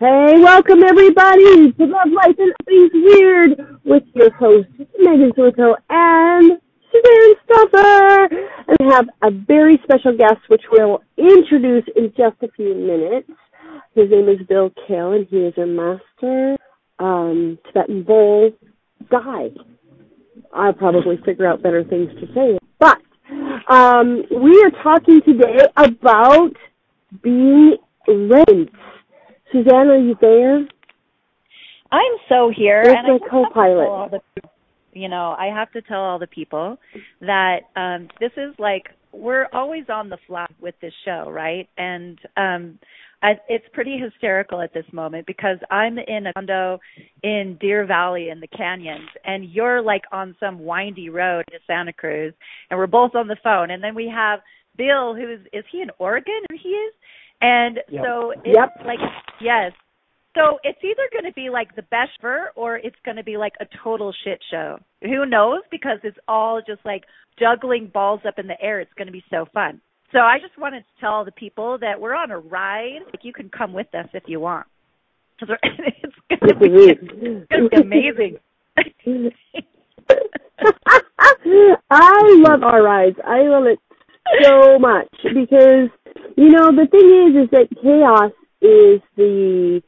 Hey, welcome everybody to Love, Life, and Things Weird with your hosts, Megan Soto and Suzanne Stoffer. And we have a very special guest which we'll introduce in just a few minutes. His name is Bill Kael and he is a master um, Tibetan bowl guy. I'll probably figure out better things to say. But um, we are talking today about being ready Suzanne, are you there? I'm so here. There's and my co-pilot. The, you know, I have to tell all the people that um this is like we're always on the fly with this show, right? And um I, it's pretty hysterical at this moment because I'm in a condo in Deer Valley in the canyons, and you're like on some windy road to Santa Cruz, and we're both on the phone. And then we have Bill, who's is he in Oregon? He is, and yep. so it's yep. like yes. So it's either going to be like the best ever or it's going to be like a total shit show. Who knows? Because it's all just like juggling balls up in the air. It's going to be so fun. So I just wanted to tell the people that we're on a ride. Like you can come with us if you want. Because it's going to be, it's going to be amazing. I love our rides. I love it so much because you know, the thing is, is that chaos is the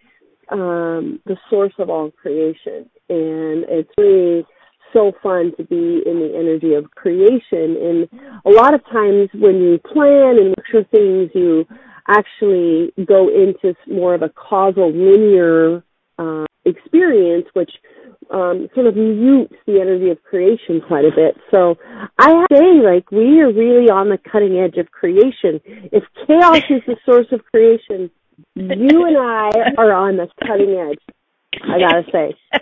um, the source of all creation, and it's really so fun to be in the energy of creation. And a lot of times, when you plan and picture things, you actually go into more of a causal linear uh, experience, which um, sort of mutes the energy of creation quite a bit. So I have to say, like, we are really on the cutting edge of creation. If chaos is the source of creation, you and I are on the cutting edge. I gotta say.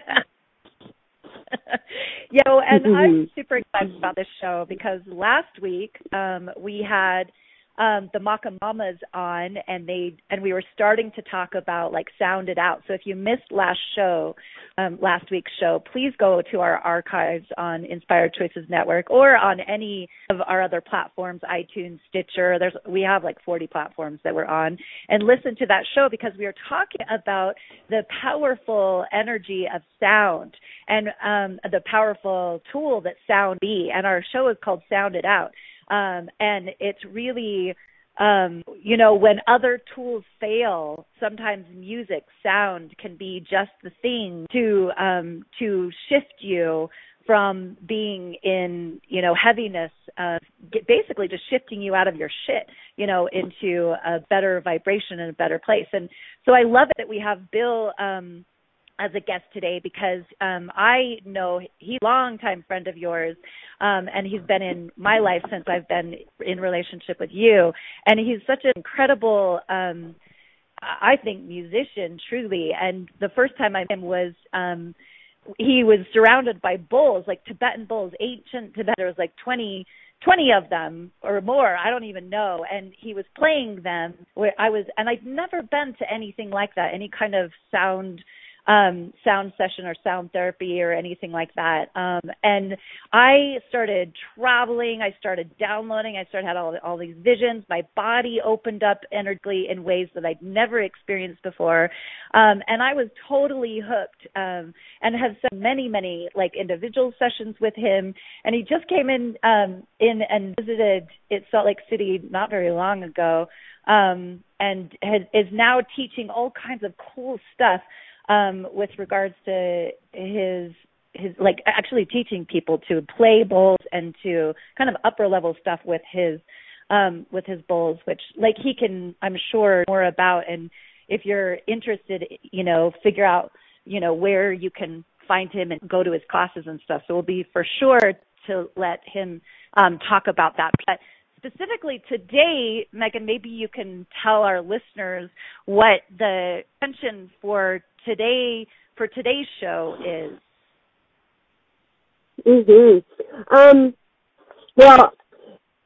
you know, and mm-hmm. I'm super excited about this show because last week um, we had um the Maka Mamas on and they and we were starting to talk about like sound it out. So if you missed last show, um last week's show, please go to our archives on Inspired Choices Network or on any of our other platforms, iTunes, Stitcher. There's we have like 40 platforms that we're on and listen to that show because we are talking about the powerful energy of sound and um the powerful tool that sound be and our show is called Sound It Out um, and it's really um, you know when other tools fail sometimes music sound can be just the thing to um to shift you from being in you know heaviness uh basically just shifting you out of your shit you know into a better vibration and a better place. And so i love it that we have bill um as a guest today because um I know he's a longtime friend of yours um and he's been in my life since I've been in relationship with you. And he's such an incredible um I think musician truly. And the first time I met him was um he was surrounded by bulls like Tibetan bulls ancient Tibetan there was like 20 20 of them or more. I don't even know. And he was playing them. Where i was and i'd never been to anything like that any kind of sound um sound session or sound therapy or anything like that. Um and i started traveling i started downloading i started had all all these visions. My body opened up energetically in ways that i'd never experienced before. Um and i was totally hooked um and have done many many like individual sessions with him. And he just came in um in and visited it salt lake city not very long ago um and has, is now teaching all kinds of cool stuff um, with regards to his his like actually teaching people to play bowls and to kind of upper level stuff with his um with his bowls which like he can I'm sure more about. And if you're interested you know figure out you know where you can find him and go to his classes and stuff. So we'll be for sure to let him um talk about that. But specifically today, Megan, maybe you can tell our listeners what the intention for today for today's show is. Mhm. Um. Well,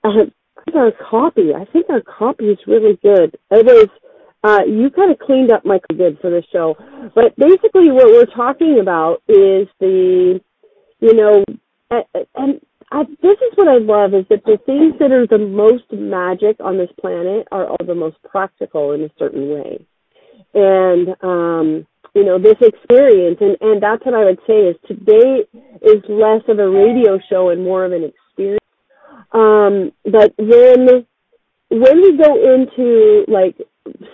uh, our copy. I think our copy is really good. It is. Uh, you kind of cleaned up my good for the show, but basically what we're talking about is the, you know, and I, this is what I love is that the things that are the most magic on this planet are all the most practical in a certain way. And, um, you know, this experience, and, and that's what I would say is today is less of a radio show and more of an experience. Um, but then when we go into like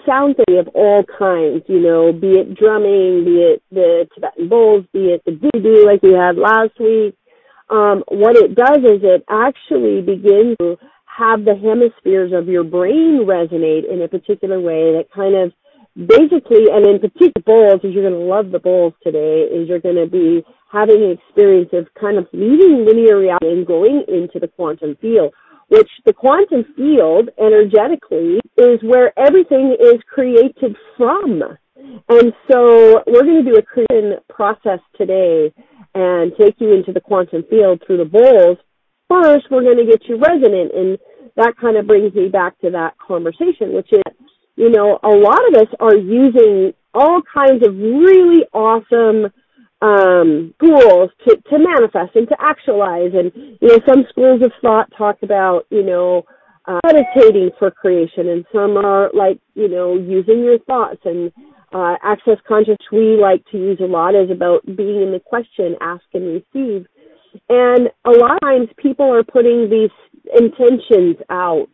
sound therapy of all kinds, you know, be it drumming, be it the Tibetan bowls, be it the doo like we had last week, um, what it does is it actually begins to have the hemispheres of your brain resonate in a particular way that kind of basically, and in particular bowls, is you're going to love the bowls today, is you're going to be having an experience of kind of leaving linear reality and going into the quantum field, which the quantum field energetically is where everything is created from. And so we're going to do a creation process today and take you into the quantum field through the bowls, first we're going to get you resonant. And that kind of brings me back to that conversation, which is, you know, a lot of us are using all kinds of really awesome um, tools to, to manifest and to actualize. And, you know, some schools of thought talk about, you know, uh, meditating for creation and some are like, you know, using your thoughts and uh, access conscious we like to use a lot is about being in the question, ask and receive. And a lot of times people are putting these intentions out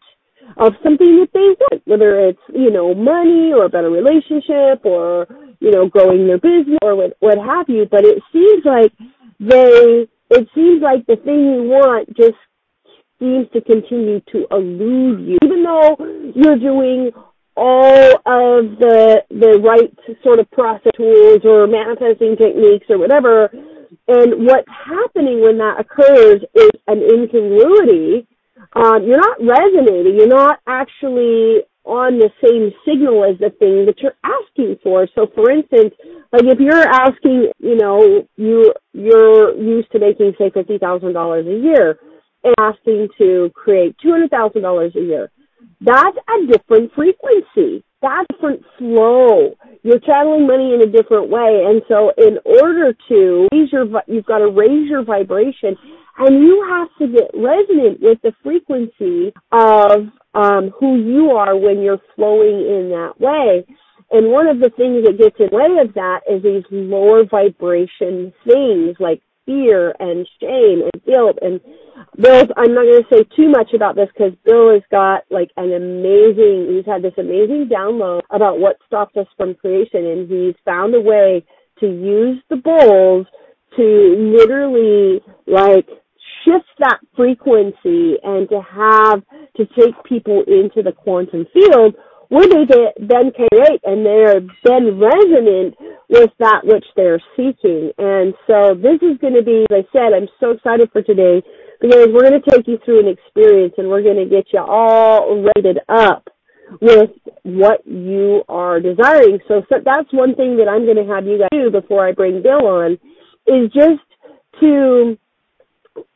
of something that they want, whether it's, you know, money or a better relationship or, you know, growing their business or what, what have you. But it seems like they, it seems like the thing you want just seems to continue to elude you. Even though you're doing all of the the right sort of process tools or manifesting techniques or whatever. And what's happening when that occurs is an incongruity. Um, you're not resonating. You're not actually on the same signal as the thing that you're asking for. So, for instance, like if you're asking, you know, you you're used to making say fifty thousand dollars a year, and asking to create two hundred thousand dollars a year that's a different frequency. That's different flow. You're channeling money in a different way. And so in order to raise your, you've got to raise your vibration and you have to get resonant with the frequency of um, who you are when you're flowing in that way. And one of the things that gets in the way of that is these lower vibration things like fear and shame and guilt. And Bill, I'm not going to say too much about this because Bill has got like an amazing, he's had this amazing download about what stopped us from creation. And he's found a way to use the bowls to literally like shift that frequency and to have, to take people into the quantum field where they then create and they're then resonant with that which they're seeking. And so this is going to be, as I said, I'm so excited for today because we're going to take you through an experience and we're going to get you all rated up with what you are desiring. So, so that's one thing that I'm going to have you guys do before I bring Bill on is just to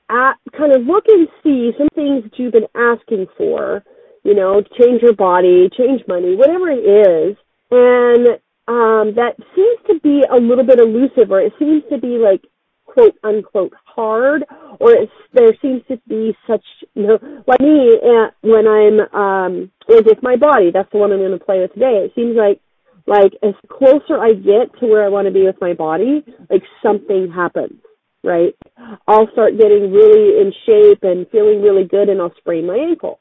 uh, kind of look and see some things that you've been asking for you know, change your body, change money, whatever it is. And um, that seems to be a little bit elusive or it seems to be like quote unquote hard or it's, there seems to be such, you know, like me uh, when I'm um, with my body, that's the one I'm going to play with today. It seems like like as closer I get to where I want to be with my body, like something happens, right? I'll start getting really in shape and feeling really good and I'll sprain my ankle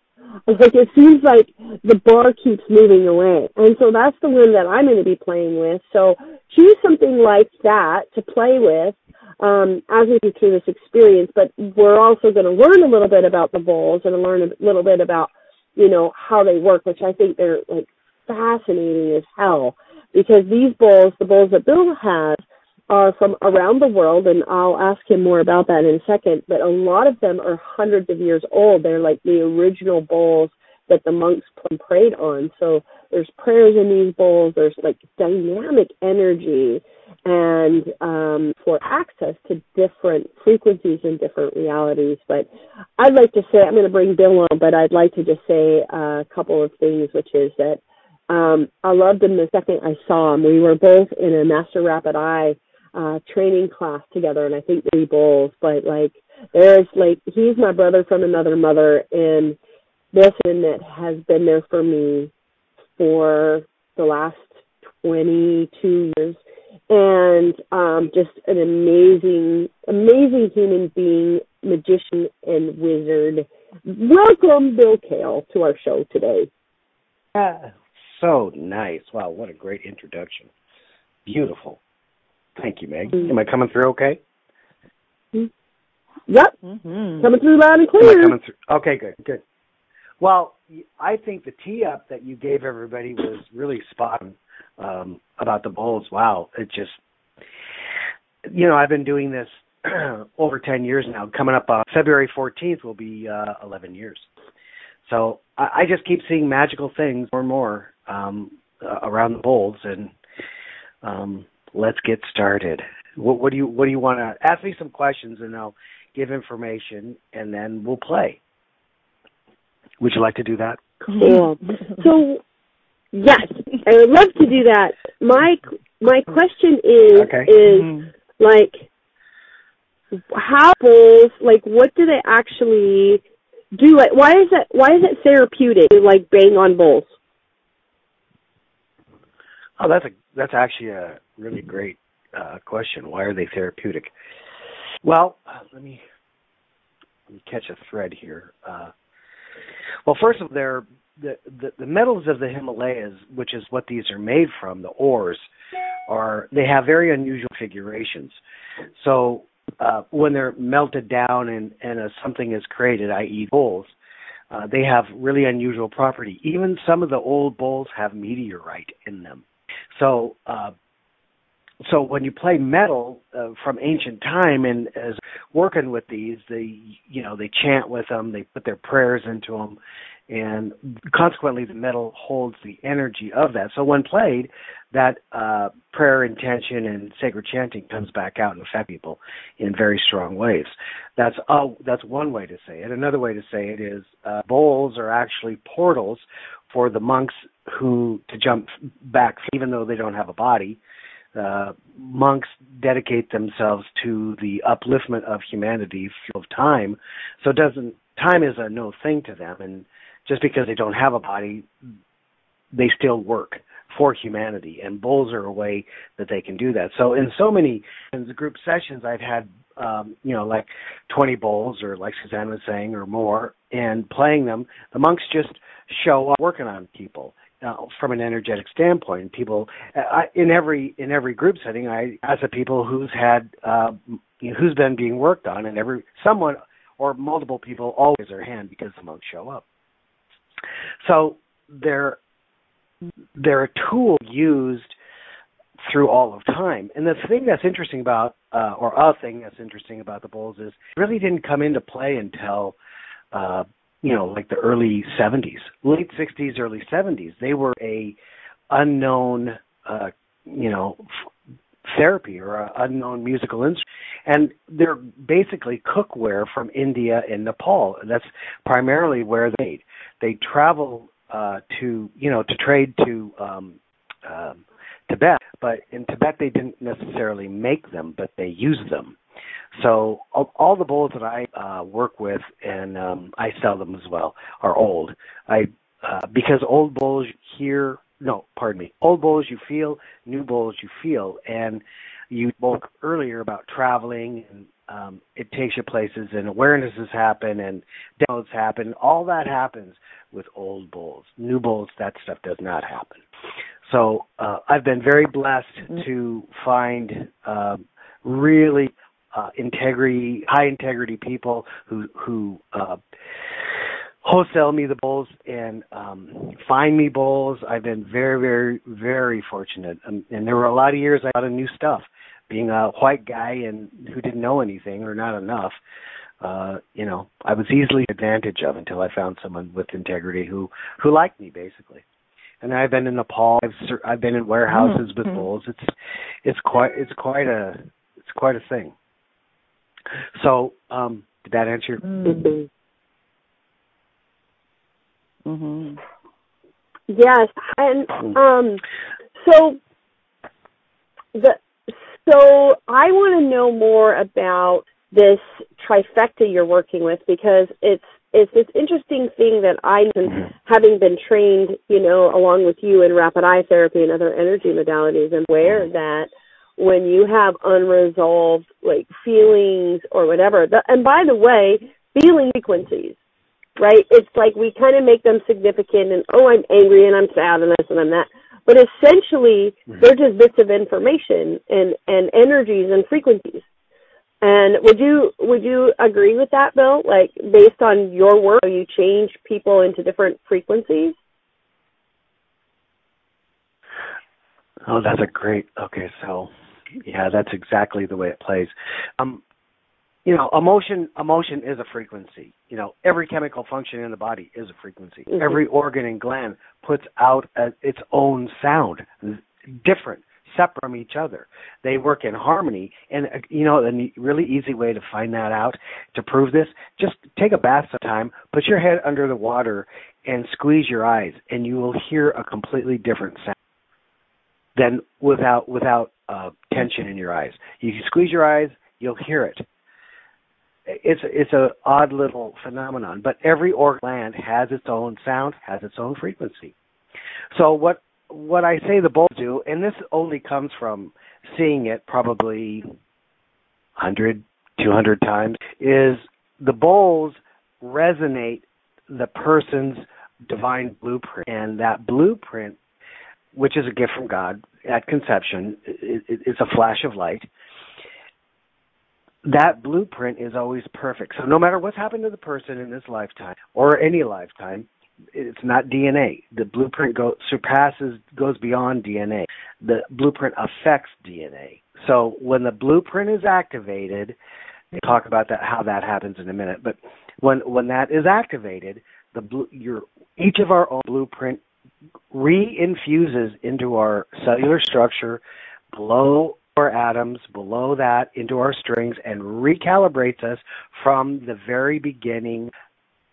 like it seems like the bar keeps moving away. And so that's the one that I'm going to be playing with. So choose something like that to play with. um, as we go through this experience. But we're also going to learn a little bit about the bowls and learn a little bit about, you know, how they work, which I think they're like fascinating as hell. Because these bowls, the bowls that Bill has, are from around the world, and I'll ask him more about that in a second. But a lot of them are hundreds of years old. They're like the original bowls that the monks prayed on. So there's prayers in these bowls. There's like dynamic energy and um, for access to different frequencies and different realities. But I'd like to say I'm going to bring Bill on, but I'd like to just say a couple of things, which is that um, I loved him the second I saw him. We were both in a Master Rapid Eye uh training class together and I think three bowls, but like there's like he's my brother from another mother and this and that has been there for me for the last 22 years and um just an amazing amazing human being magician and wizard. Welcome bill kale to our show today. Uh, so nice. Wow what a great introduction. Beautiful Thank you, Meg. Mm-hmm. Am I coming through okay? Mm-hmm. Yep. Mm-hmm. Coming through loud and clear. coming through? Okay, good, good. Well, I think the tee up that you gave everybody was really spot on um, about the bowls. Wow, it just, you know, I've been doing this over 10 years now. Coming up uh, February 14th will be uh, 11 years. So I, I just keep seeing magical things more and more um, uh, around the bowls, and um, let's get started. What, what do you What do you want to ask me some questions, and I'll give information, and then we'll play. Would you like to do that? Cool. so, yes, I would love to do that. My my question is okay. is mm-hmm. like how bulls like what do they actually do? Like why is that why is it therapeutic to like bang on bulls? Oh, that's a that's actually a really great uh, question. Why are they therapeutic? Well, uh, let me let me catch a thread here. Uh, well, first of all, they're the, the the metals of the Himalayas, which is what these are made from, the ores, are they have very unusual configurations. So uh, when they're melted down and and uh, something is created, i.e., bowls, uh, they have really unusual property. Even some of the old bowls have meteorite in them. So uh, so when you play metal uh, from ancient time and as working with these they you know they chant with them they put their prayers into them and consequently the metal holds the energy of that. So when played that uh prayer intention and sacred chanting comes back out and affect people in very strong ways. That's oh that's one way to say it. Another way to say it is uh bowls are actually portals for the monks who to jump back even though they don't have a body uh, monks dedicate themselves to the upliftment of humanity of time. So doesn't time is a no thing to them, and just because they don't have a body, they still work for humanity. And bowls are a way that they can do that. So in so many in the group sessions, I've had um, you know like 20 bowls, or like Suzanne was saying, or more, and playing them. The monks just show up working on people uh, from an energetic standpoint. People uh, in every in every group setting, I ask the people who's had uh, you know, who's been being worked on, and every someone or multiple people always their hand because the monks show up. So they're they're a tool used through all of time. And the thing that's interesting about, uh, or a thing that's interesting about the bowls is, really didn't come into play until uh, you know, like the early 70s, late 60s, early 70s. They were a unknown, uh, you know, f- therapy or a unknown musical instrument. And they're basically cookware from India and Nepal. That's primarily where they made. They travel uh, to, you know, to trade to um, um, Tibet, but in Tibet they didn't necessarily make them, but they used them. So all, all the bowls that I uh, work with and um, I sell them as well are old. I uh, because old bowls here, no, pardon me, old bowls you feel, new bowls you feel, and you spoke earlier about traveling and um, it takes you places and awarenesses happen and downloads happen. All that happens with old bowls. New bowls, that stuff does not happen. So uh, I've been very blessed mm-hmm. to find um, really uh, integrity, high integrity people who who uh, wholesale me the bowls and um, find me bowls. I've been very, very, very fortunate, um, and there were a lot of years I got a new stuff. Being a white guy and who didn't know anything or not enough, uh, you know, I was easily advantage of until I found someone with integrity who who liked me basically. And I've been in Nepal. I've I've been in warehouses mm-hmm. with bowls. It's it's quite it's quite a it's quite a thing. So, um, did that answer? Your- mm-hmm. Mhm. Yes, and mm. um, so the so I want to know more about this trifecta you're working with because it's it's this interesting thing that I, mm-hmm. having been trained, you know, along with you in rapid eye therapy and other energy modalities, and aware mm-hmm. that when you have unresolved like feelings or whatever, the, and by the way, feeling frequencies right? It's like we kind of make them significant and, oh, I'm angry and I'm sad and this and I'm that. But essentially, they're just bits of information and, and energies and frequencies. And would you would you agree with that, Bill? Like based on your work, you change people into different frequencies? Oh, that's a great. Okay, so yeah, that's exactly the way it plays. Um, you know, emotion emotion is a frequency. You know, every chemical function in the body is a frequency. Mm-hmm. Every organ and gland puts out a, its own sound, different, separate from each other. They work in harmony. And uh, you know, a really easy way to find that out to prove this: just take a bath sometime, put your head under the water, and squeeze your eyes, and you will hear a completely different sound than without without uh, tension in your eyes. You squeeze your eyes, you'll hear it it's it's a odd little phenomenon, but every organ gland has its own sound, has its own frequency. So what what I say the bowls do, and this only comes from seeing it probably 100, 200 times, is the bowls resonate the person's divine blueprint, and that blueprint, which is a gift from God at conception, it, it, it's a flash of light that blueprint is always perfect. So no matter what's happened to the person in this lifetime or any lifetime, it's not DNA. The blueprint go, surpasses, goes beyond DNA. The blueprint affects DNA. So when the blueprint is activated, we'll talk about that how that happens in a minute. But when when that is activated, the blue, your each of our own blueprint reinfuses into our cellular structure below our atoms below that into our strings and recalibrates us from the very beginning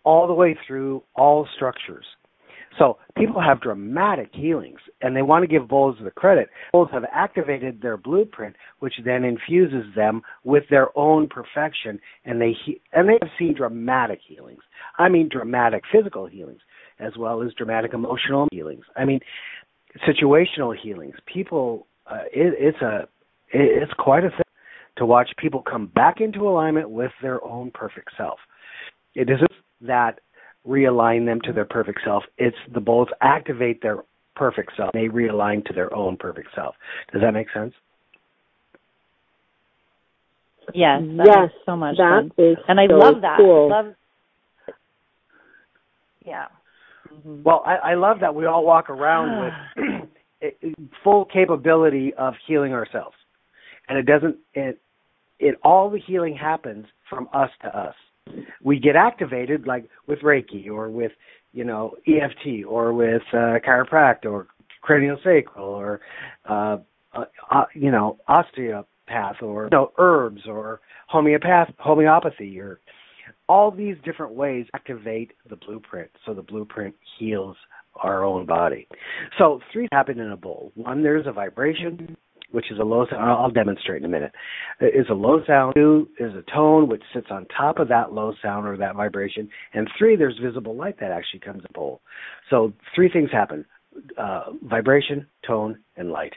all the way through all structures. So people have dramatic healings, and they want to give bowls the credit. Bowls have activated their blueprint, which then infuses them with their own perfection, and they he- and they have seen dramatic healings. I mean, dramatic physical healings as well as dramatic emotional healings. I mean, situational healings. People, uh, it, it's a it's quite a thing to watch people come back into alignment with their own perfect self. It isn't that realign them to their perfect self. It's the bowls activate their perfect self. They realign to their own perfect self. Does that make sense? Yes. yes. so much that sense. and I so love that. Cool. I love. Yeah. Mm-hmm. Well, I, I love that we all walk around with full capability of healing ourselves and it doesn't it it all the healing happens from us to us. We get activated like with Reiki or with you know EFT or with uh, chiropractic or craniosacral or uh, uh, uh, you know osteopath or you know, herbs or homeopath homeopathy or all these different ways activate the blueprint so the blueprint heals our own body. So three happen in a bowl. One, there's a vibration which is a low sound. I'll demonstrate in a minute. Is a low sound. Two is a tone which sits on top of that low sound or that vibration. And three, there's visible light that actually comes in the bowl. So three things happen: uh, vibration, tone, and light.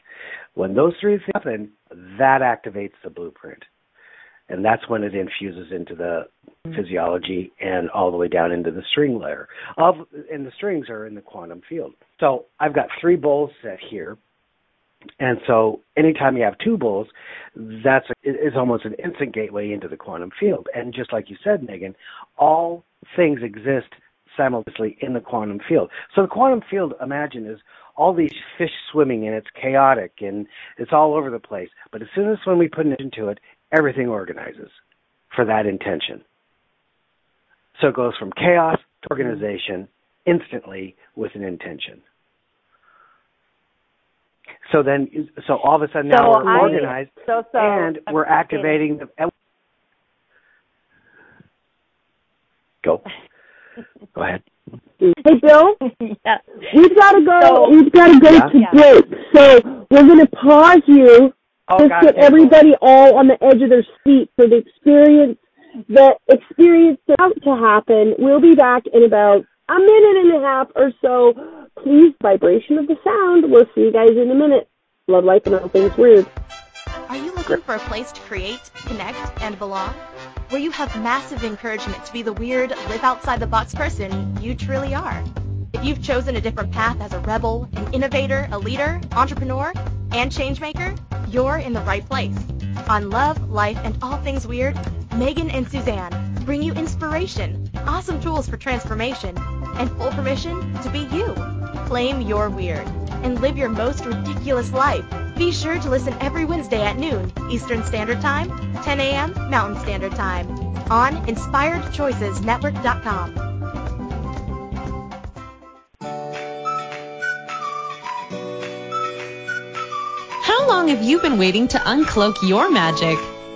When those three things happen, that activates the blueprint. And that's when it infuses into the Mm-hmm. physiology and all the way down into the string layer. Of and the strings are in the quantum field. So I've got three bowls set here And so anytime you have two bulls, that's is almost an instant gateway into the quantum field. And just like you said, Megan, all things exist simultaneously in the quantum field. So the quantum field, imagine, is all these fish swimming and it's chaotic and it's all over the place. But as soon as when we put an into it, everything organizes for that intention. So it goes from chaos to mm-hmm. organization instantly with an intention. So then, so all of a sudden now we're I, organized so, so, and we're activating the. Go. Go ahead. Hey Bill, yeah. we've got to go. So, we've got to go yeah. to break. So we're going to pause you. Oh, just God, get everybody all on the edge of their seat for the experience. The experience about to happen. We'll be back in about a minute and a half or so. Please, vibration of the sound. We'll see you guys in a minute. Love life and all things weird. Are you looking for a place to create, connect, and belong? Where you have massive encouragement to be the weird, live outside the box person you truly are. If you've chosen a different path as a rebel, an innovator, a leader, entrepreneur, and changemaker, you're in the right place. On Love, Life, and All Things Weird, Megan and Suzanne bring you inspiration, awesome tools for transformation, and full permission to be you. Claim your weird and live your most ridiculous life. Be sure to listen every Wednesday at noon Eastern Standard Time, 10 a.m. Mountain Standard Time on InspiredChoicesNetwork.com. How long have you been waiting to uncloak your magic?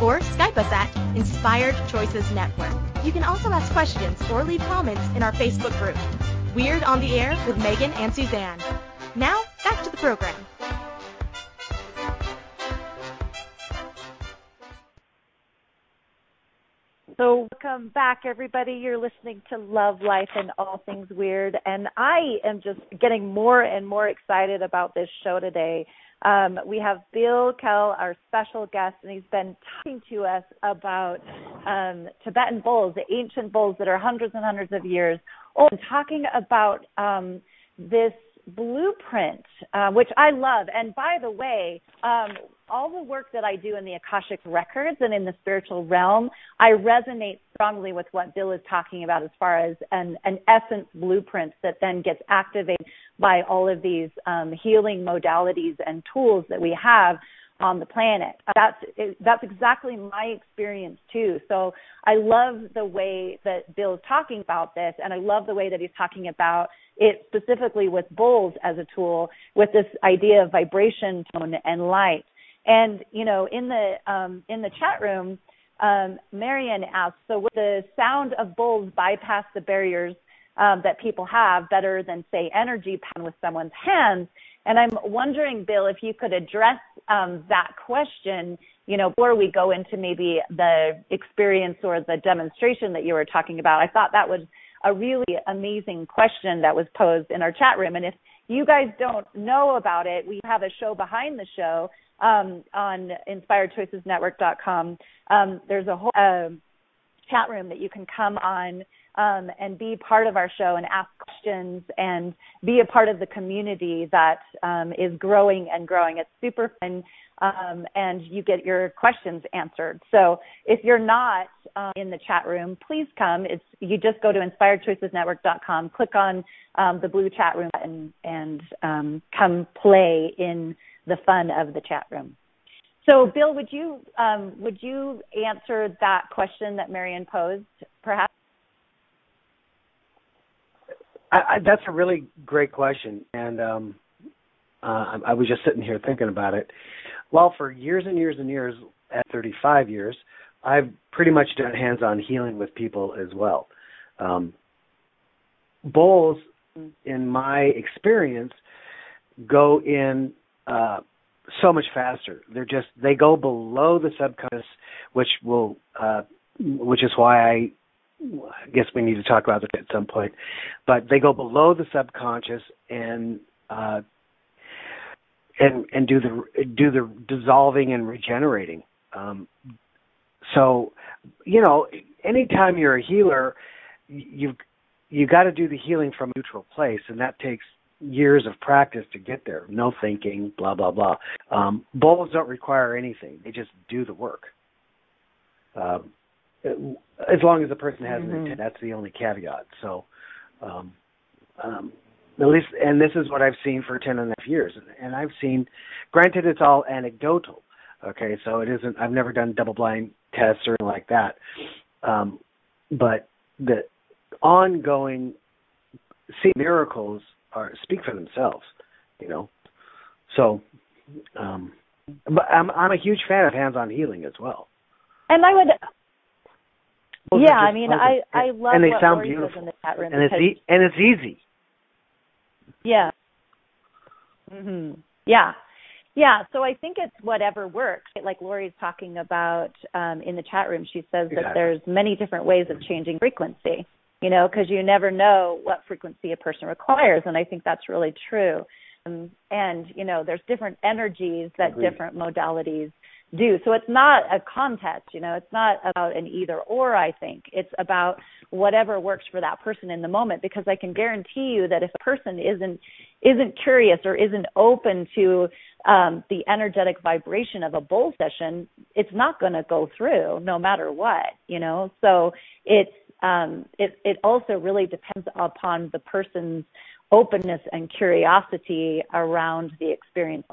or Skype us at Inspired Choices Network. You can also ask questions or leave comments in our Facebook group, Weird on the Air with Megan and Suzanne. Now, back to the program. So welcome back, everybody. You're listening to Love, Life, and All Things Weird, and I am just getting more and more excited about this show today. Um, we have Bill Kell, our special guest, and he's been talking to us about um, Tibetan bowls, the ancient bowls that are hundreds and hundreds of years old, and talking about um, this blueprint, uh, which I love. And by the way, um, all the work that I do in the Akashic records and in the spiritual realm, I resonate strongly with what Bill is talking about as far as an, an essence blueprint that then gets activated by all of these um, healing modalities and tools that we have on the planet. That's that's exactly my experience too. So I love the way that Bill is talking about this, and I love the way that he's talking about it specifically with bowls as a tool, with this idea of vibration, tone, and light. And you know, in the um, in the chat room, um, Marion asked, so would the sound of bowls bypass the barriers um, that people have better than say energy pound with someone's hands? And I'm wondering, Bill, if you could address um, that question, you know, before we go into maybe the experience or the demonstration that you were talking about. I thought that was a really amazing question that was posed in our chat room. And if you guys don't know about it, we have a show behind the show um, on inspiredchoicesnetwork.com. Um, there's a whole uh, chat room that you can come on um, and be part of our show and ask questions and be a part of the community that um, is growing and growing. It's super fun, um, and you get your questions answered. So if you're not uh, in the chat room, please come. It's you just go to inspiredchoicesnetwork.com, click on um, the blue chat room, button, and um, come play in the fun of the chat room. So, Bill, would you um, would you answer that question that Marion posed, perhaps? I, I, that's a really great question, and um, uh, I was just sitting here thinking about it. Well, for years and years and years, at 35 years, I've pretty much done hands-on healing with people as well. Um, bowls, in my experience, go in uh, so much faster. They're just they go below the subconscious, which will, uh, which is why I I guess we need to talk about it at some point. But they go below the subconscious and uh, and and do the do the dissolving and regenerating. Um, so, you know, anytime you're a healer, you've you got to do the healing from a neutral place, and that takes years of practice to get there. No thinking, blah blah blah. Um, bowls don't require anything; they just do the work. Um, as long as the person has mm-hmm. an intent, that's the only caveat. So, um, um, at least, and this is what I've seen for ten and a half years, and I've seen. Granted, it's all anecdotal. Okay, so it isn't. I've never done double blind tests or anything like that. Um, but the ongoing see miracles are speak for themselves, you know. So, um, but I'm I'm a huge fan of hands-on healing as well. And I would those yeah, I mean, I I love and they what sound beautiful. in the chat room and it's e- and it's easy. Yeah. Mhm. Yeah. Yeah, so I think it's whatever works. Like Lori's talking about um, in the chat room, she says exactly. that there's many different ways of changing frequency. You know, because you never know what frequency a person requires, and I think that's really true. Um, and you know, there's different energies that Agreed. different modalities do. So it's not a contest, you know, it's not about an either or, I think. It's about whatever works for that person in the moment because I can guarantee you that if a person isn't isn't curious or isn't open to um the energetic vibration of a bowl session, it's not going to go through no matter what, you know. So it's um it it also really depends upon the person's openness and curiosity around the experience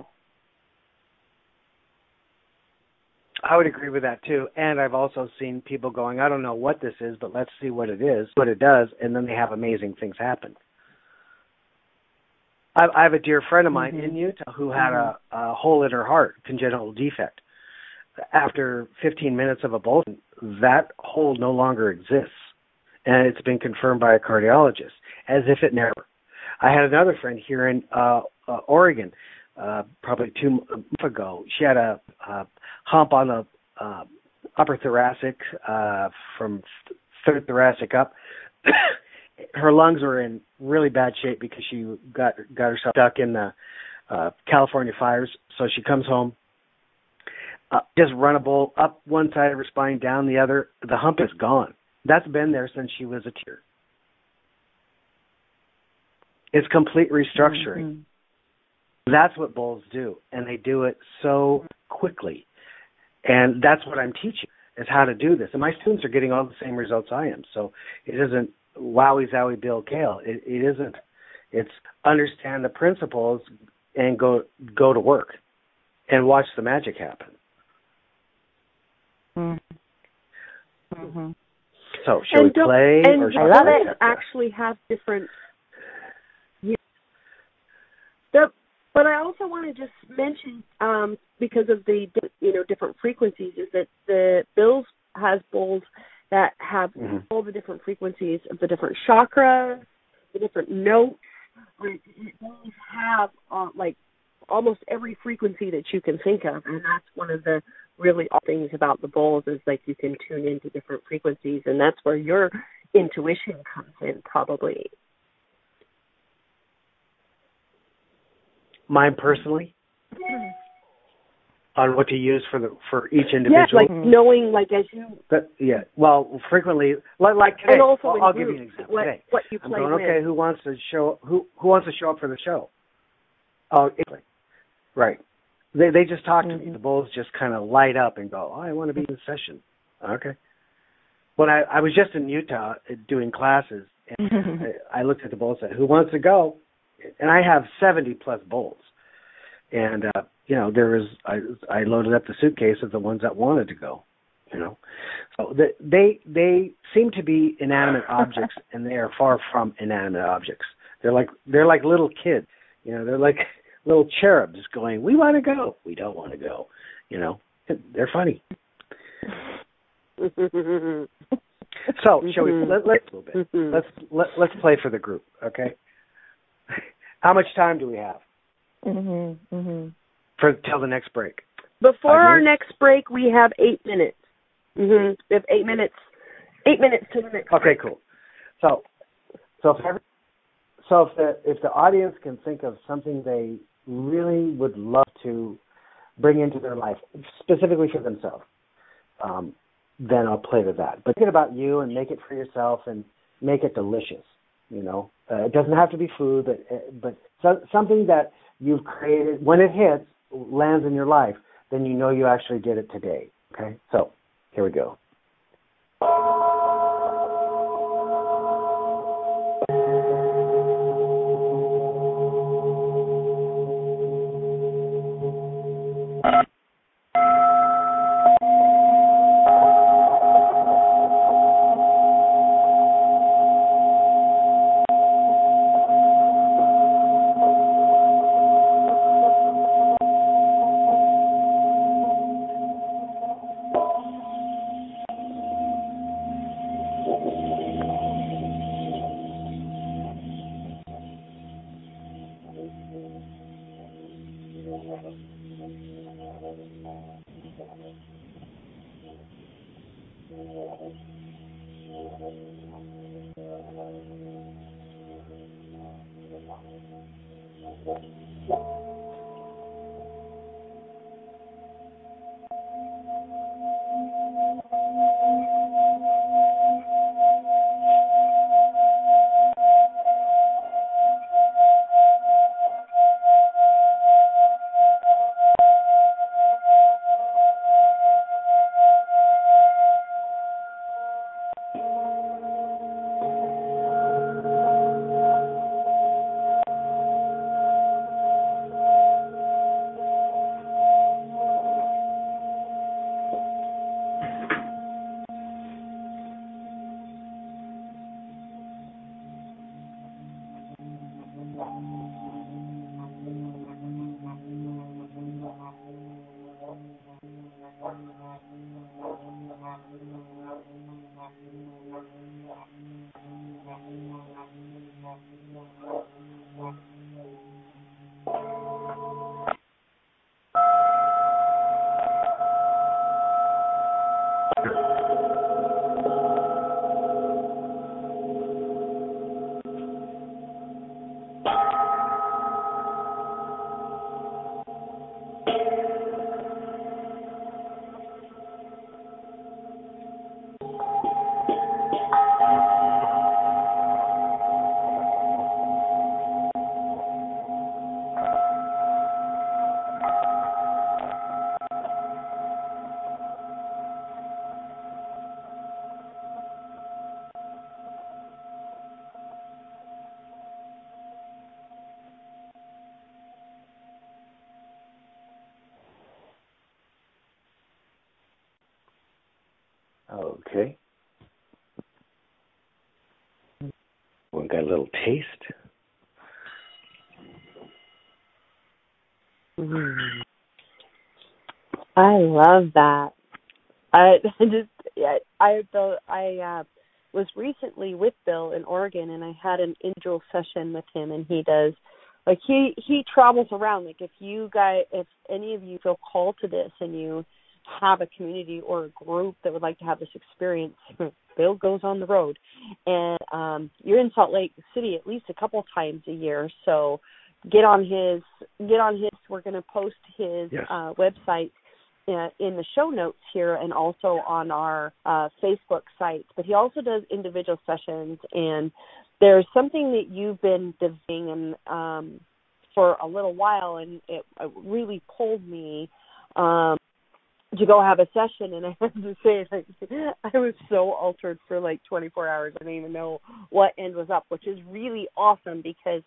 I would agree with that too. And I've also seen people going, I don't know what this is, but let's see what it is, what it does, and then they have amazing things happen. I, I have a dear friend of mine mm-hmm. in Utah who had a, a hole in her heart, congenital defect. After 15 minutes of a bowl, that hole no longer exists, and it's been confirmed by a cardiologist as if it never. I had another friend here in uh, uh, Oregon uh, probably two months ago. She had a, a hump on the uh, upper thoracic uh, from third thoracic up. her lungs were in really bad shape because she got got herself stuck in the uh, California fires. So she comes home, uh, just run a bowl up one side of her spine, down the other. The hump is gone. That's been there since she was a tear. It's complete restructuring. Mm-hmm. That's what bowls do, and they do it so quickly. And that's what I'm teaching is how to do this. And my students are getting all the same results I am. So it isn't wowie zowie Bill Kale. It, it isn't. It's understand the principles and go go to work and watch the magic happen. Mm-hmm. So shall and we play? And or I love it. Actually, have different. Yeah. The but I also want to just mention, um, because of the you know different frequencies, is that the Bills has bowls that have mm-hmm. all the different frequencies of the different chakras, the different notes. It bowls have uh, like almost every frequency that you can think of, and that's one of the really things about the bowls is like you can tune into different frequencies, and that's where your intuition comes in probably mine personally on what to use for the for each individual. Yeah, like knowing, like as you. But yeah, well, frequently, like, like today, and also I'll, I'll give you an example. What, today, what you I'm going. with. Okay, who wants to show who who wants to show up for the show? Oh, right. They they just talk to mm-hmm. me. The bulls just kind of light up and go, oh, I want to be in the session. Okay. When I I was just in Utah uh, doing classes, and I looked at the bulls and said, "Who wants to go?" And I have seventy plus bulls and uh, you know there was I I loaded up the suitcase of the ones that wanted to go, you know, so the, they they seem to be inanimate objects, and they are far from inanimate objects. They're like they're like little kids, you know, they're like little cherubs going, "We want to go, we don't want to go," you know, they're funny. so shall we let, let's a little bit let's let, let's play for the group okay how much time do we have mm-hmm, mm-hmm. for till the next break before our next break we have eight minutes mm-hmm. we have eight minutes eight minutes to the next okay break. cool so so if every, so if the if the audience can think of something they really would love to bring into their life specifically for themselves um, then I'll play with that. But think about you and make it for yourself and make it delicious. You know, uh, it doesn't have to be food, but uh, but so, something that you've created when it hits lands in your life, then you know you actually did it today. Okay, so here we go. Love that. I just I I I uh, was recently with Bill in Oregon, and I had an intro session with him, and he does like he he travels around. Like if you guys, if any of you feel called to this, and you have a community or a group that would like to have this experience, Bill goes on the road, and um, you're in Salt Lake City at least a couple times a year. So get on his get on his. We're going to post his yes. uh, website in the show notes here and also on our uh, Facebook site. But he also does individual sessions, and there's something that you've been doing um, for a little while, and it, it really pulled me. Um, to go have a session and I have to say like I was so altered for like 24 hours. I didn't even know what end was up, which is really awesome because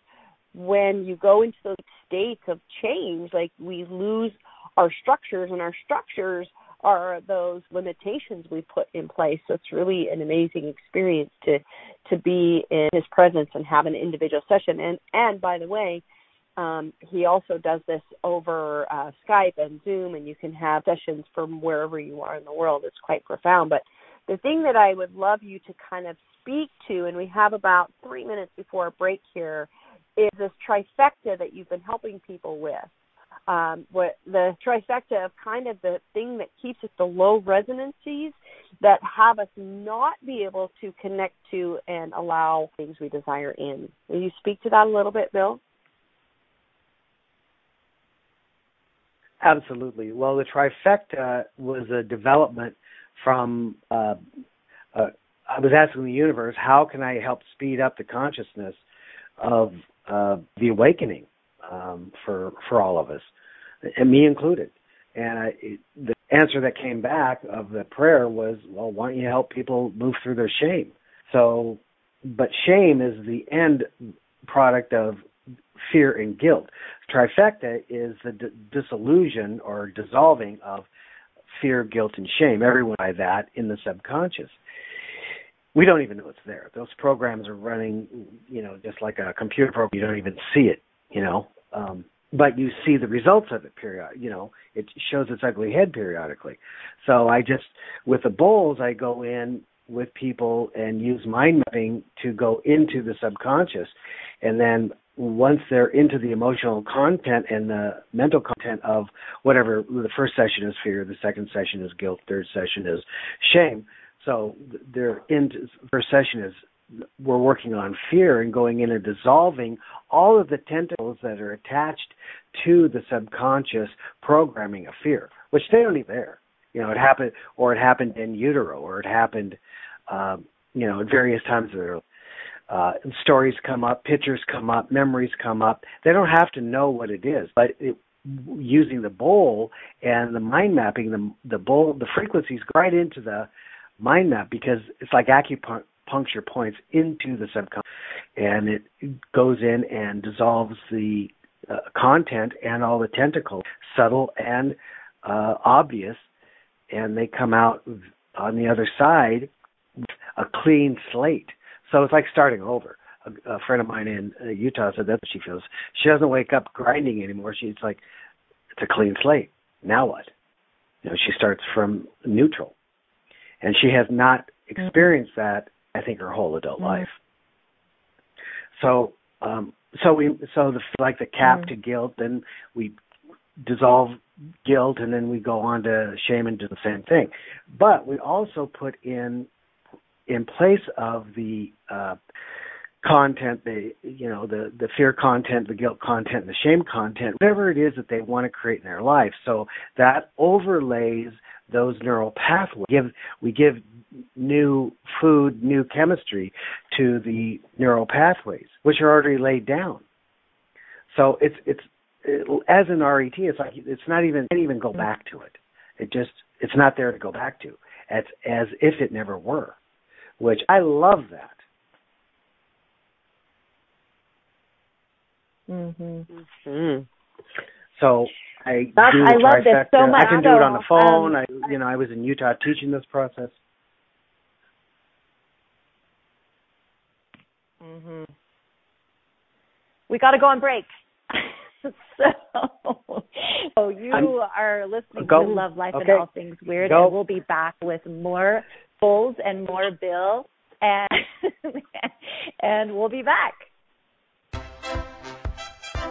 when you go into those states of change, like we lose our structures, and our structures are those limitations we put in place. So it's really an amazing experience to to be in his presence and have an individual session. And and by the way, um, he also does this over uh, Skype and Zoom, and you can have sessions from wherever you are in the world. It's quite profound. But the thing that I would love you to kind of speak to, and we have about three minutes before a break here, is this trifecta that you've been helping people with. Um, what the trifecta of kind of the thing that keeps us the low resonancies that have us not be able to connect to and allow things we desire in. Will you speak to that a little bit, Bill? Absolutely. Well, the trifecta was a development from. Uh, uh, I was asking the universe, how can I help speed up the consciousness of uh, the awakening um, for for all of us, and me included. And I, the answer that came back of the prayer was, well, why don't you help people move through their shame? So, but shame is the end product of fear and guilt. Trifecta is the d- dissolution or dissolving of fear, guilt, and shame. Everyone by that in the subconscious. We don't even know it's there. Those programs are running, you know, just like a computer program. You don't even see it, you know. Um, but you see the results of it period you know it shows its ugly head periodically so i just with the bowls i go in with people and use mind mapping to go into the subconscious and then once they're into the emotional content and the mental content of whatever the first session is fear, the second session is guilt, third session is shame. So they're into first session is we're working on fear and going in and dissolving all of the tentacles that are attached to the subconscious programming of fear, which they don't even there. You know, it happened, or it happened in utero, or it happened, um, you know, at various times of their uh, stories come up, pictures come up, memories come up. They don't have to know what it is, but it, using the bowl and the mind mapping, the the bowl, the frequencies go right into the mind map because it's like acupuncture points into the subconscious, and it goes in and dissolves the uh, content and all the tentacles, subtle and uh, obvious, and they come out on the other side a clean slate so it's like starting over. A, a friend of mine in uh, Utah said that's what she feels. She doesn't wake up grinding anymore. She's like, it's a clean slate. Now what? You know, she starts from neutral, and she has not experienced that. I think her whole adult mm-hmm. life. So, um, so we, so the like the cap mm-hmm. to guilt, then we dissolve guilt, and then we go on to shame and do the same thing. But we also put in in place of the uh, content, the you know the the fear content, the guilt content, the shame content, whatever it is that they want to create in their life. So that overlays those neural pathways. Give we give new food, new chemistry to the neural pathways, which are already laid down. So it's it's it, as an RET, it's like it's not even can't even go back to it. It just it's not there to go back to. It's as if it never were which I love that. Mhm. Mhm. So I That's, do I love this so much. I can do it on the phone. Um, I you know I was in Utah teaching this process. Mhm. We got to go on break. so, so you I'm, are listening go, to Love Life okay. and All Things Weird, go. and we'll be back with more bowls and more Bill and and we'll be back.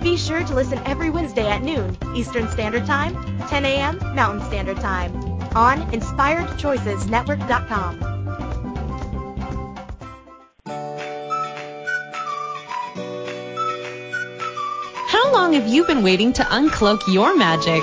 Be sure to listen every Wednesday at noon Eastern Standard Time, 10 a.m. Mountain Standard Time on InspiredChoicesNetwork.com. How long have you been waiting to uncloak your magic?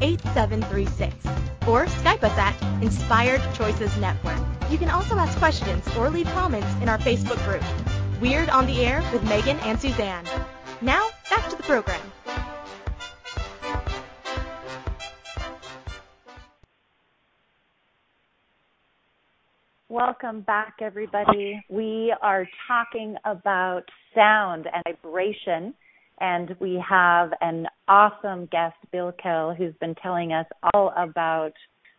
613-800-8736 or Skype us at Inspired Choices Network. You can also ask questions or leave comments in our Facebook group, Weird on the Air with Megan and Suzanne. Now, back to the program. Welcome back, everybody. We are talking about sound and vibration and we have an awesome guest, Bill Kell, who's been telling us all about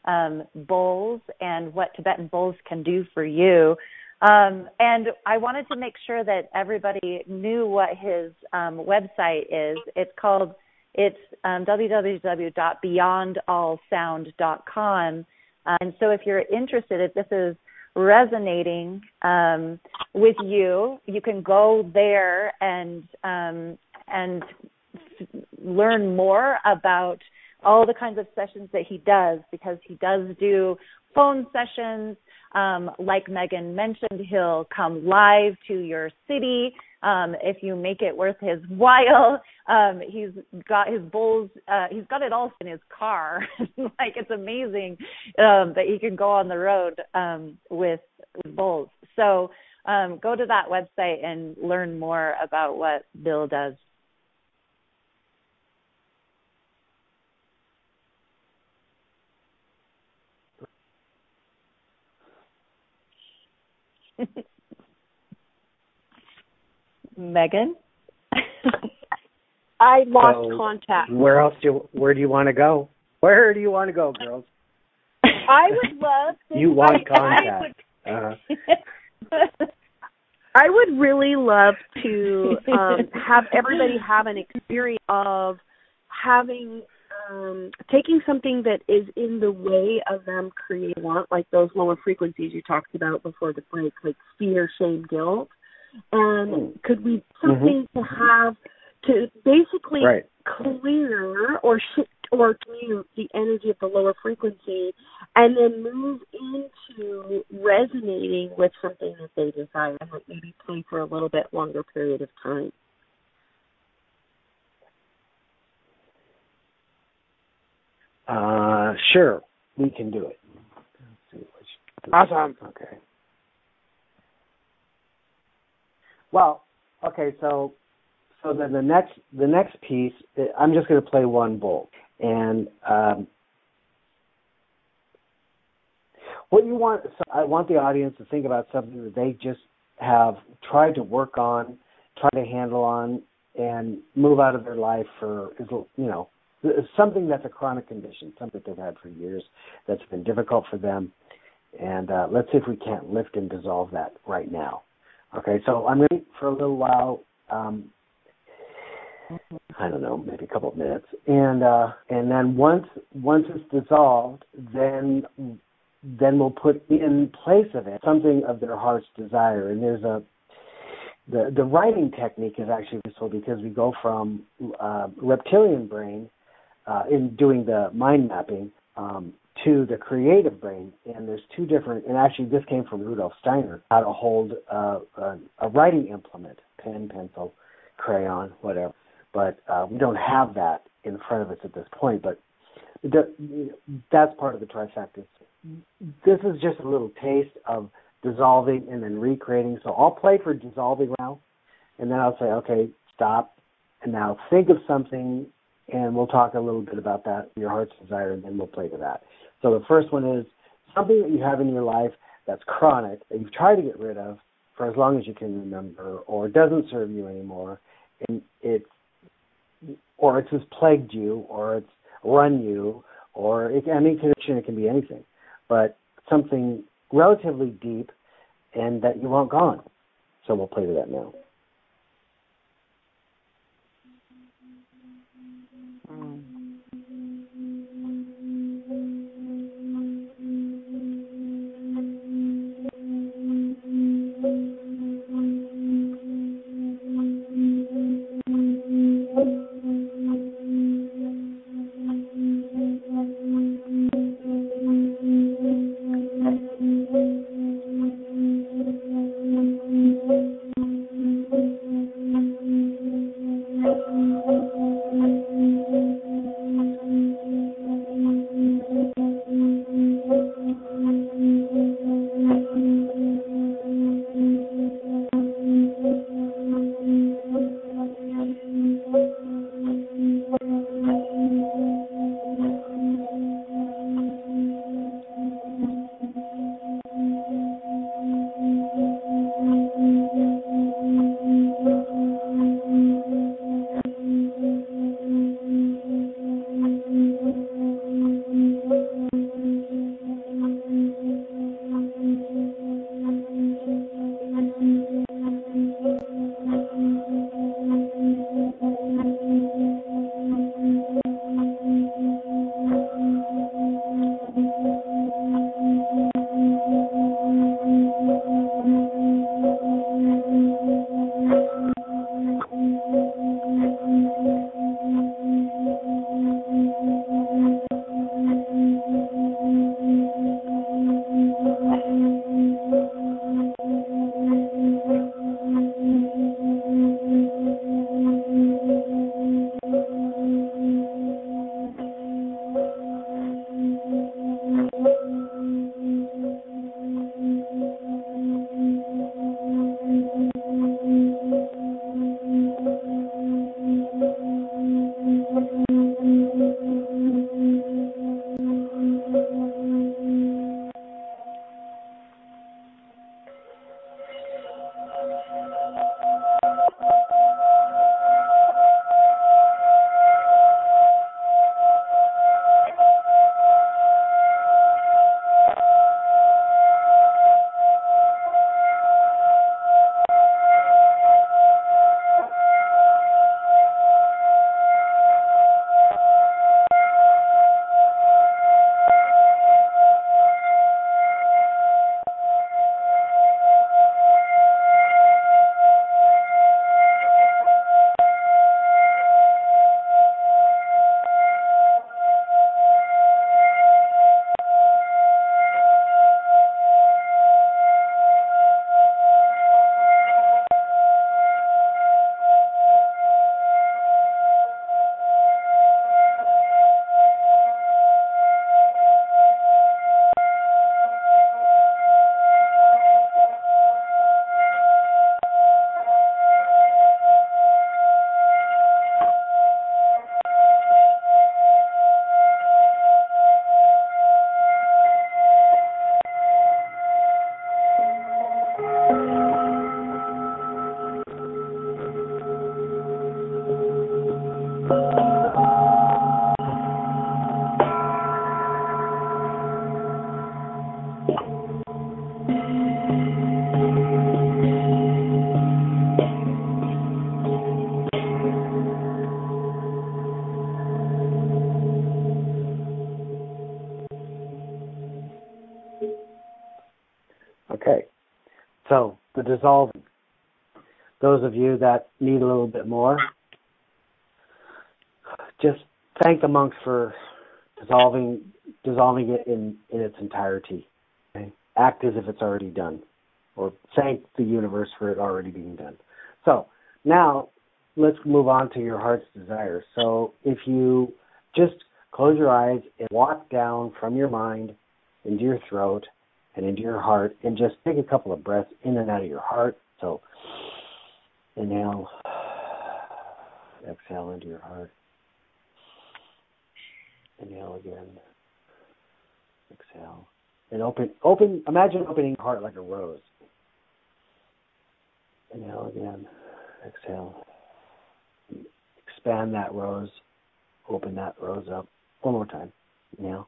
um, bowls and what Tibetan bowls can do for you. Um, and I wanted to make sure that everybody knew what his um, website is. It's called it's um, www.beyondallsound.com. And so, if you're interested, if this is resonating um, with you, you can go there and um, and learn more about all the kinds of sessions that he does because he does do phone sessions. Um, like Megan mentioned, he'll come live to your city um, if you make it worth his while. Um, he's got his bowls. Uh, he's got it all in his car. like it's amazing um, that he can go on the road um, with, with bowls. So um, go to that website and learn more about what Bill does. Megan? I lost so contact. Where else do you, where do you want to go? Where do you want to go, girls? I would love to You want contact. I would, uh-huh. I would really love to um have everybody have an experience of having um taking something that is in the way of them creating want, like those lower frequencies you talked about before the break, like fear, shame, guilt. And could we something mm-hmm. to have to basically right. clear or shift or mute the energy of the lower frequency and then move into resonating with something that they desire and maybe play for a little bit longer period of time. Uh, sure, we can do it. Awesome. Okay. Well, okay, so so then the next the next piece, I'm just going to play one bolt, and um, what you want. So I want the audience to think about something that they just have tried to work on, try to handle on, and move out of their life for you know something that's a chronic condition, something they've had for years that's been difficult for them. And uh, let's see if we can't lift and dissolve that right now. Okay, so I'm going to for a little while. Um, I don't know, maybe a couple of minutes, and uh, and then once once it's dissolved, then then we'll put in place of it something of their heart's desire. And there's a the the writing technique is actually useful because we go from uh, reptilian brain uh, in doing the mind mapping um, to the creative brain. And there's two different, and actually this came from Rudolf Steiner, how to hold uh, a, a writing implement, pen, pencil, crayon, whatever. But uh, we don't have that in front of us at this point. But the, that's part of the trifecta. This is just a little taste of dissolving and then recreating. So I'll play for dissolving now, and then I'll say, okay, stop, and now think of something and we'll talk a little bit about that, your heart's desire, and then we'll play to that. So the first one is something that you have in your life that's chronic that you've tried to get rid of for as long as you can remember, or doesn't serve you anymore, and it's or it's just plagued you, or it's run you, or it, any condition. It can be anything, but something relatively deep, and that you want gone. So we'll play to that now. Those of you that need a little bit more, just thank the monks for dissolving dissolving it in, in its entirety. Okay? Act as if it's already done. Or thank the universe for it already being done. So now let's move on to your heart's desire. So if you just close your eyes and walk down from your mind into your throat and into your heart and just take a couple of breaths in and out of your heart. So inhale, exhale into your heart. Inhale again. Exhale. And open, open, imagine opening your heart like a rose. Inhale again. Exhale. Expand that rose. Open that rose up. One more time. Inhale.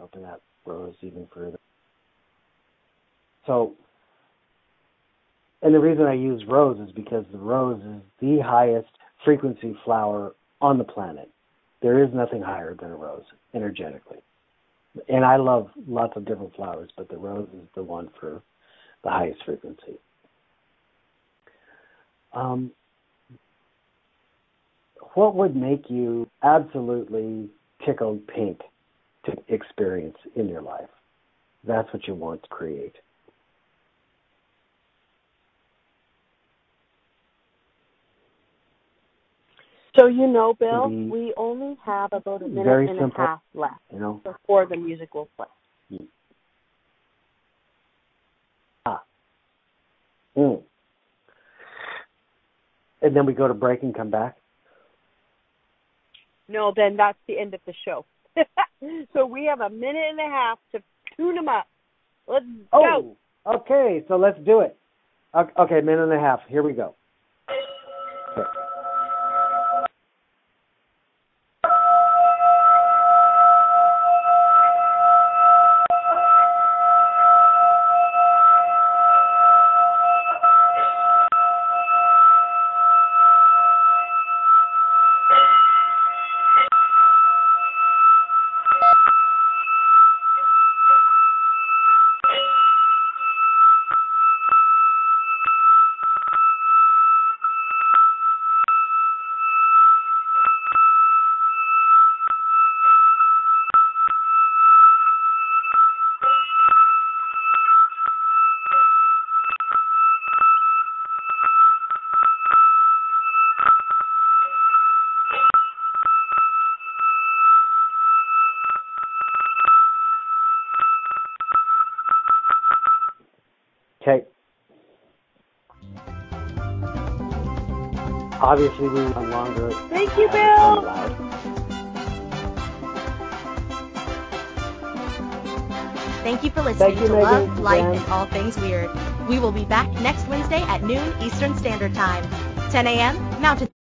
Open that rose even further. So, and the reason I use rose is because the rose is the highest frequency flower on the planet. There is nothing higher than a rose energetically. And I love lots of different flowers, but the rose is the one for the highest frequency. Um, what would make you absolutely tickled pink to experience in your life? That's what you want to create. So you know, Bill, we only have about a minute and simple, a half left you know? before the music will play. Ah. Mm. And then we go to break and come back. No, then that's the end of the show. so we have a minute and a half to tune them up. Let's oh, go. Okay, so let's do it. Okay, minute and a half. Here we go. Obviously, we went longer. Thank you, Bill. Thank you for listening you, to Megan. Love, Life, and All Things Weird. We will be back next Wednesday at noon Eastern Standard Time, 10 a.m. Mountain.